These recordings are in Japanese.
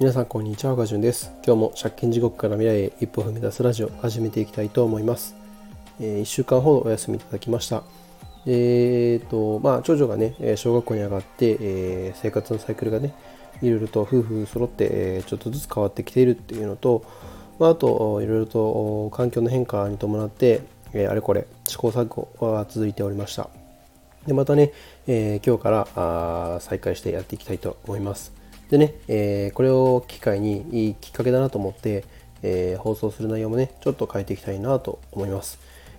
皆さんこんにちは、ガジュンです。今日も借金地獄から未来へ一歩踏み出すラジオ始めていきたいと思います。えー、1週間ほどお休みいただきました。えーと、まあ、長女がね、小学校に上がって、えー、生活のサイクルがね、いろいろと夫婦揃って、え、ちょっとずつ変わってきているっていうのと、まあ、あと、いろいろと環境の変化に伴って、え、あれこれ試行錯誤が続いておりました。で、またね、えー、今日からあ再開してやっていきたいと思います。でね、えー、これを機会にいいきっかけだなと思って、えー、放送する内容もね、ちょっと変えていきたいなと思います。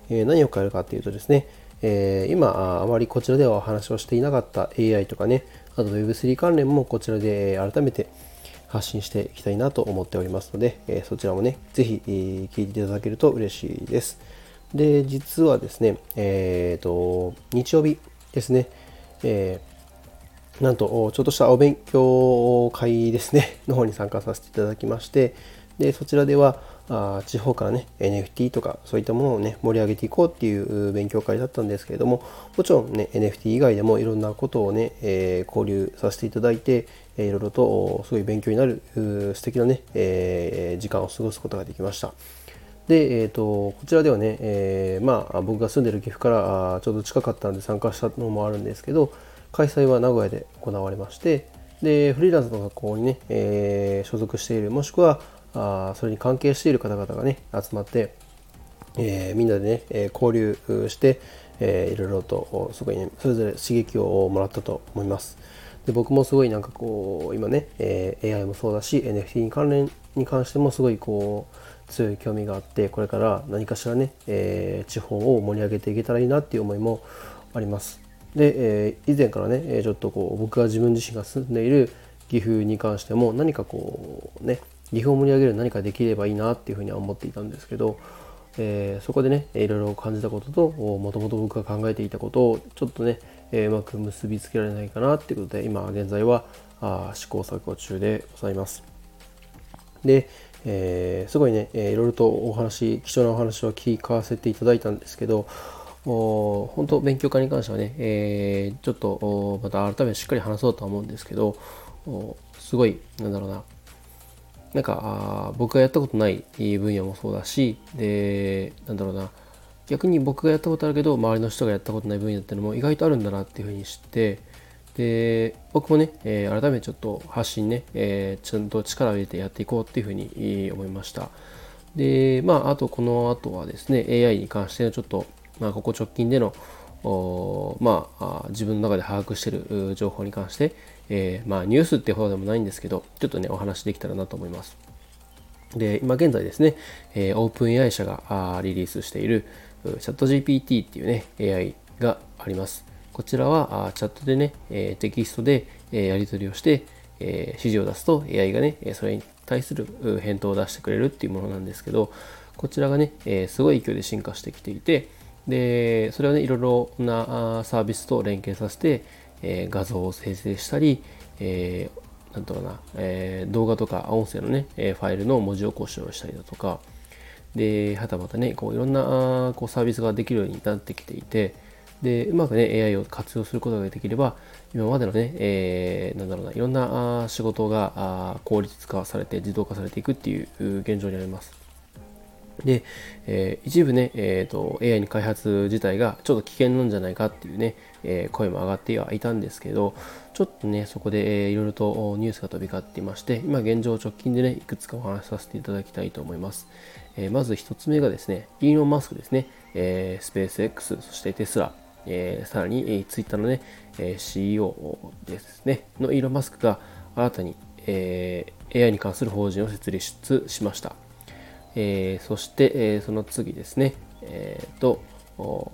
えー、何を変えるかっていうとですね、え今あまりこちらではお話をしていなかった AI とかね、あと Web3 関連もこちらで改めて発信していきたいなと思っておりますので、えそちらもね、ぜひ、え聞いていただけると嬉しいです。で、実はですね、えっ、と、日曜日ですね、えなんと、ちょっとしたお勉強会ですね、の方に参加させていただきまして、で、そちらでは、あ地方からね、NFT とかそういったものをね、盛り上げていこうっていう勉強会だったんですけれども、もちろんね、NFT 以外でもいろんなことをね、えー、交流させていただいて、えいろいろとすごい勉強になる素敵なね、えー、時間を過ごすことができました。で、えーと、こちらではね、えー、まあ、僕が住んでる岐阜からちょうど近かったんで参加したのもあるんですけど、開催は名古屋で行われましてでフリーランスの学校にね、えー、所属しているもしくはあそれに関係している方々がね集まって、えー、みんなでね、え交流して、えー、いろいろとすごいねそれぞれ刺激をもらったと思います。で僕もすごいなんかこう今ね、えー、AI もそうだし NFT に関連に関してもすごいこう強い興味があってこれから何かしらね、えー、地方を盛り上げていけたらいいなっていう思いもあります。で、えー、以前からねちょっとこう僕が自分自身が住んでいる岐阜に関しても何かこうね岐阜を盛り上げる何かできればいいなっていうふうには思っていたんですけど、えー、そこでねいろいろ感じたことともともと僕が考えていたことをちょっとね、えー、うまく結びつけられないかなっていうことで今現在はあ試行錯誤中でございます。で、えー、すごいね、えー、いろいろとお話貴重なお話を聞かせていただいたんですけど本当勉強会に関してはね、えー、ちょっとまた改めてしっかり話そうとは思うんですけどすごいなんだろうな。なんか僕がやったことない分野もそうだしでなんだろうな。逆に僕がやったことあるけど周りの人がやったことない分野っていうのも意外とあるんだなっていうふうに知ってで僕もね、えー、改めてちょっと発信ね、えー、ちゃんと力を入れてやっていこうっていうふうに思いました。でまああとこの後はですね AI に関してのちょっとまあ、ここ直近でのまあ、自分の中で把握している情報に関して、えー、まあ、ニュースってほどでもないんですけど、ちょっとね、お話できたらなと思います。で、今現在ですね、えー、OpenAI 社がリリースしているチャット GPT っていうね、AI があります。こちらはチャットでね、えテキストでえやり取りをして、え指示を出すと AI がね、それに対する返答を出してくれるっていうものなんですけど、こちらがね、えすごい勢いで進化してきていて、でそれをねいろいろなサービスと連携させて、えー、画像を生成したり、えー、なんだろうな、えー、動画とか音声のね、えファイルの文字起こしをしたりだとかではたまたねこういろんなこうサービスができるようになってきていてでうまくね AI を活用することができれば今までのね、えー、なんだろうないろんな仕事が効率化されて自動化されていくっていう現状にあります。で、えー、一部ね、えーと、AI の開発自体がちょっと危険なんじゃないかっていうね、えー、声も上がってはいたんですけど、ちょっとね、そこで、えー、いろいろとニュースが飛び交っていまして、今現状直近でね、いくつかお話しさせていただきたいと思います。えー、まず一つ目がですね、イーロン・マスクですね、えー、スペース X、そしてテスラ、えー、さらに、えー、ツイッターのね、えー、CEO ですね、のイーロン・マスクが新たに、えー、AI に関する法人を設立しました。えー、そして、えー、その次ですね、えーと、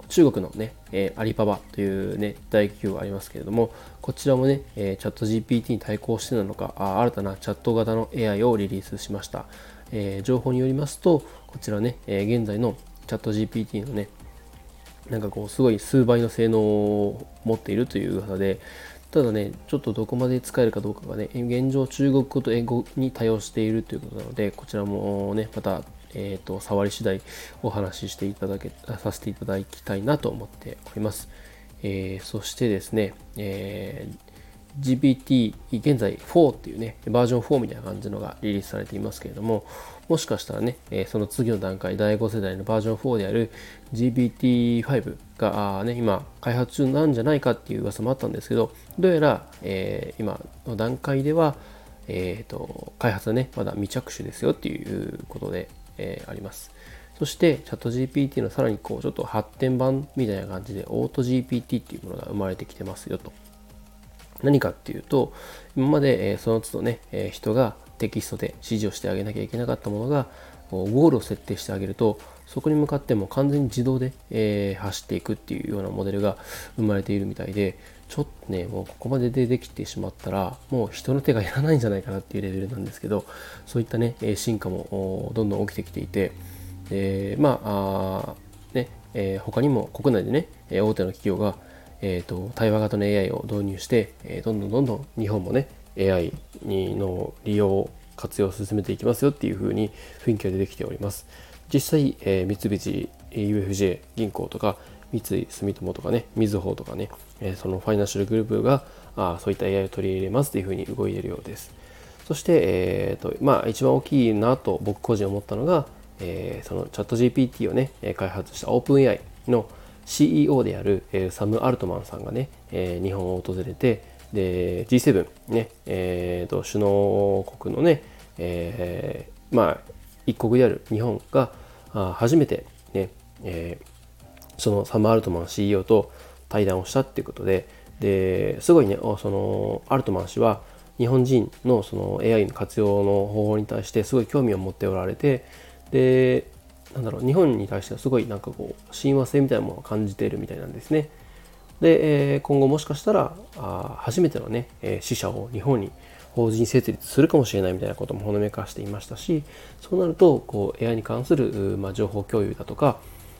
中国のね、え、アリババというね、大企業がありますけれども、こちらもね、え、チャット GPT に対抗してなのかあ、新たなチャット型の AI をリリースしました。え、情報によりますと、こちらね、え、現在のチャット GPT のね、なんかこう、すごい数倍の性能を持っているという噂で、ただね、ちょっとどこまで使えるかどうかがね、現状中国語と英語に対応しているということなので、こちらもね、また、えっ、ー、と、触り次第お話ししていただけ、させていただきたいなと思っております。えー、そしてですね、えー、GPT 現在4っていうねバージョン4みたいな感じのがリリースされていますけれどももしかしたらね、えその次の段階第5世代のバージョン4である GPT5 がね今開発中なんじゃないかっていう噂もあったんですけどどうやら、えー、今の段階では、えーと、開発はねまだ未着手ですよっていうことで、えー、あります。そしてチャット GPT のさらにこうちょっと発展版みたいな感じでオート GPT っていうものが生まれてきてますよと。何かっていうと今まで、えその都度ね、え人がテキストで指示をしてあげなきゃいけなかったものがゴールを設定してあげるとそこに向かっても完全に自動で、え、走っていくっていうようなモデルが生まれているみたいでちょっとねもうここまで出てきてしまったらもう人の手がいらないんじゃないかなっていうレベルなんですけどそういったね進化もどんどん起きてきていて、えー、まあねえー、他にも国内でね大手の企業がえーと、対話型の AI を導入して、えー、どんどんどんどん日本もね AI にの利用活用を進めていきますよっていう風に雰囲気が出てきております。実際、えー、三菱 UFJ 銀行とか三井住友とかねみずほとかね、えー、そのファイナンシャルグループがあそういった AI を取り入れますという風に動いているようです。そして、えーとまあ、一番大きいなと僕個人思ったのが、えー、そのチャット GPT をね開発した OpenAI の CEO である、え、サム・アルトマンさんがね、え、日本を訪れてで G7 ね、えーと、首脳国のね、えー、まあ一国である日本が初めてね、えー、そのサム・アルトマン CEO と対談をしたっていうことでですごいねそのアルトマン氏は日本人のその AI の活用の方法に対してすごい興味を持っておられてでなんだろう日本に対してはすごいなんかこう親和性みたいなものを感じているみたいなんですね。で、えー、今後もしかしたらあ初めてのね、えー、死者を日本に法人設立するかもしれないみたいなこともほのめかしていましたしそうなるとこう AI に関する、まあ、情報共有だとか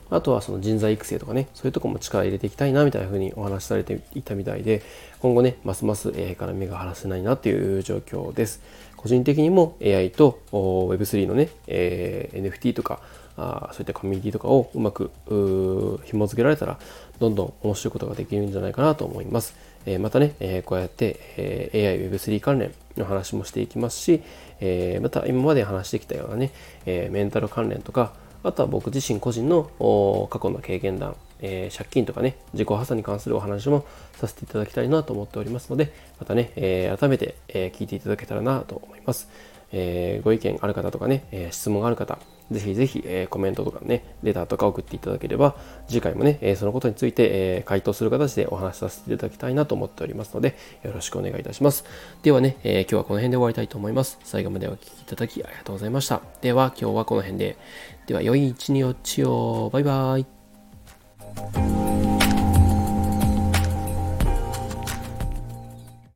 あとはその人材育成とかねそういうとこも力入れていきたいなみたいなふうにお話しされていたみたいで今後ねますます AI から目が離せないなっていう状況です個人的にも AI と Web3 のね、えー、NFT とかあそういったコミュニティとかをうまく紐付けられたらどんどん面白いことができるんじゃないかなと思います。えー、またね、えー、こうやって、えー、AI Web3 関連の話もしていきますし、えまた今まで話してきたようなね、えメンタル関連とかあとは僕自身個人の過去の経験談、えー、借金とかね、自己破産に関するお話もさせていただきたいなと思っておりますので、またね、えー、改めて、えー、聞いていただけたらなと思います。えご意見ある方とかね、え質問がある方、ぜひぜひ、え、コメントとかね、レターとか送っていただければ、次回もね、え、そのことについて、え、回答する形でお話しさせていただきたいなと思っておりますので、よろしくお願いいたします。ではね、え今日はこの辺で終わりたいと思います。最後までお聴きいただきありがとうございました。では、今日はこの辺で。では、良い一日を。バイバイ。